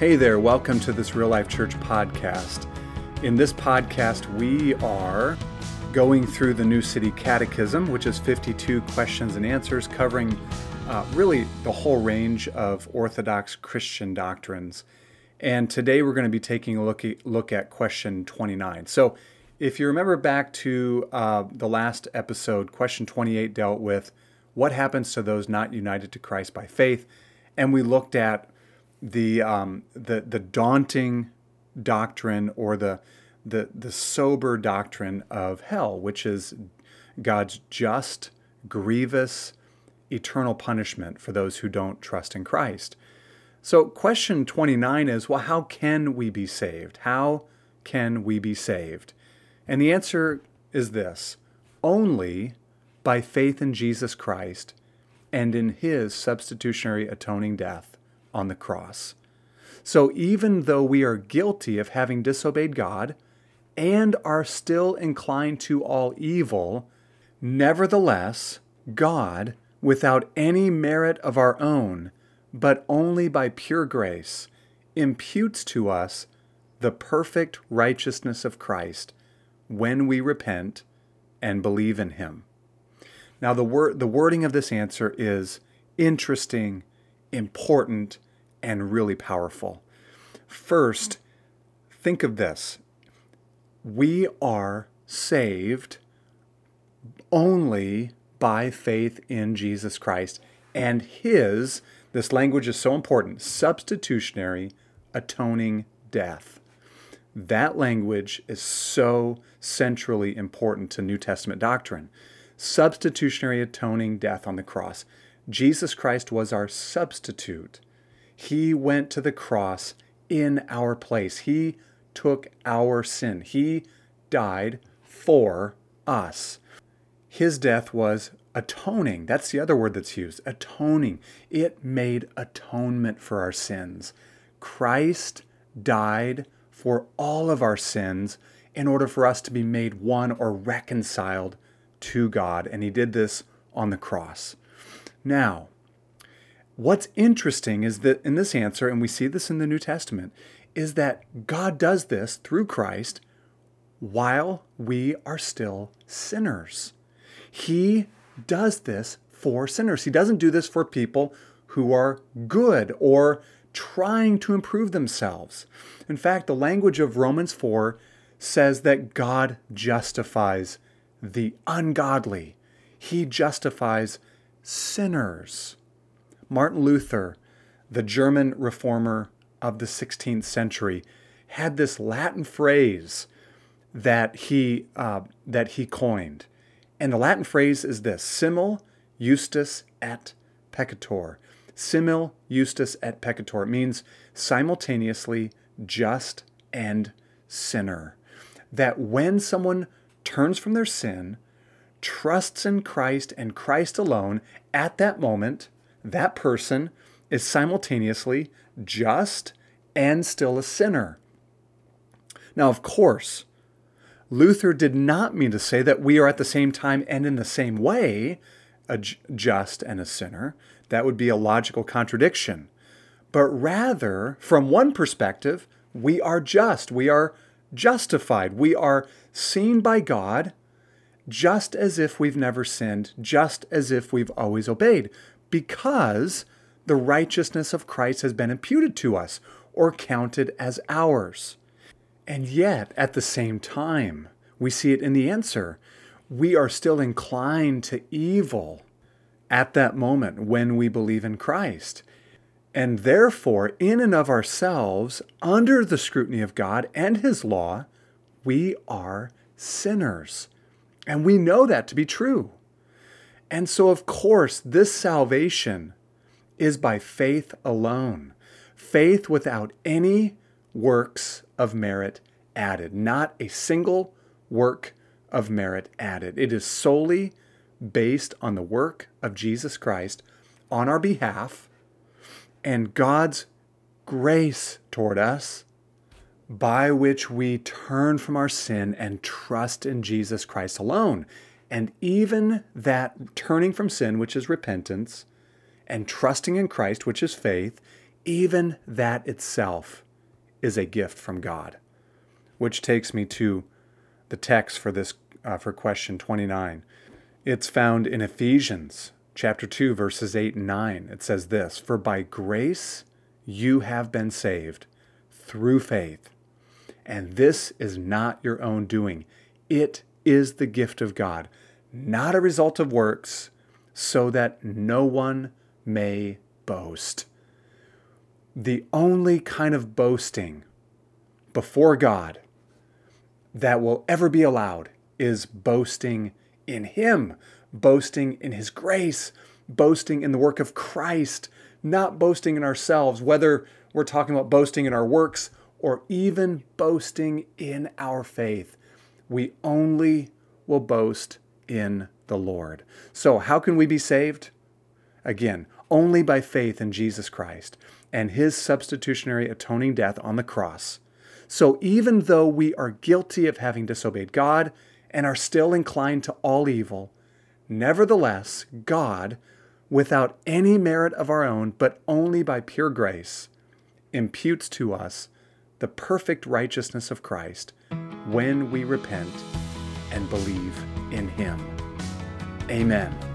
Hey there, welcome to this Real Life Church podcast. In this podcast, we are going through the New City Catechism, which is 52 questions and answers covering uh, really the whole range of Orthodox Christian doctrines. And today we're going to be taking a look at, look at question 29. So, if you remember back to uh, the last episode, question 28 dealt with what happens to those not united to Christ by faith, and we looked at the um, the the daunting doctrine or the the the sober doctrine of hell, which is God's just, grievous, eternal punishment for those who don't trust in Christ. So, question 29 is well, how can we be saved? How can we be saved? And the answer is this only by faith in Jesus Christ and in his substitutionary atoning death on the cross. So even though we are guilty of having disobeyed God and are still inclined to all evil, nevertheless, God, without any merit of our own, but only by pure grace, imputes to us the perfect righteousness of Christ when we repent and believe in him. Now the word the wording of this answer is interesting important, and really powerful. First, think of this we are saved only by faith in Jesus Christ and His, this language is so important, substitutionary atoning death. That language is so centrally important to New Testament doctrine. Substitutionary atoning death on the cross. Jesus Christ was our substitute. He went to the cross in our place. He took our sin. He died for us. His death was atoning. That's the other word that's used atoning. It made atonement for our sins. Christ died for all of our sins in order for us to be made one or reconciled to God. And He did this on the cross. Now, what's interesting is that in this answer, and we see this in the New Testament, is that God does this through Christ while we are still sinners. He does this for sinners. He doesn't do this for people who are good or trying to improve themselves. In fact, the language of Romans 4 says that God justifies the ungodly. He justifies sinners. Martin Luther, the German reformer of the 16th century, had this Latin phrase that he, uh, that he coined. And the Latin phrase is this simul justus et peccator. Simul justus et peccator. Means simultaneously just and sinner. That when someone turns from their sin, trusts in Christ and Christ alone, at that moment, that person is simultaneously just and still a sinner. Now, of course, Luther did not mean to say that we are at the same time and in the same way a just and a sinner. That would be a logical contradiction. But rather, from one perspective, we are just. We are justified. We are seen by God just as if we've never sinned, just as if we've always obeyed, because the righteousness of Christ has been imputed to us or counted as ours. And yet, at the same time, we see it in the answer. We are still inclined to evil at that moment when we believe in Christ. And therefore, in and of ourselves, under the scrutiny of God and His law, we are sinners. And we know that to be true. And so, of course, this salvation is by faith alone. Faith without any works of merit added, not a single work of merit added. It is solely based on the work of Jesus Christ on our behalf and God's grace toward us by which we turn from our sin and trust in Jesus Christ alone. And even that turning from sin, which is repentance, and trusting in Christ, which is faith, even that itself is a gift from God. Which takes me to the text for this uh, for question 29. It's found in Ephesians chapter 2 verses 8 and 9. It says this, "For by grace you have been saved through faith, and this is not your own doing. It is the gift of God, not a result of works, so that no one may boast." The only kind of boasting before God that will ever be allowed is boasting in Him, boasting in His grace, boasting in the work of Christ, not boasting in ourselves, whether we're talking about boasting in our works or even boasting in our faith. We only will boast in the Lord. So, how can we be saved? Again, only by faith in Jesus Christ and his substitutionary atoning death on the cross. So even though we are guilty of having disobeyed God and are still inclined to all evil, nevertheless, God, without any merit of our own, but only by pure grace, imputes to us the perfect righteousness of Christ when we repent and believe in Him. Amen.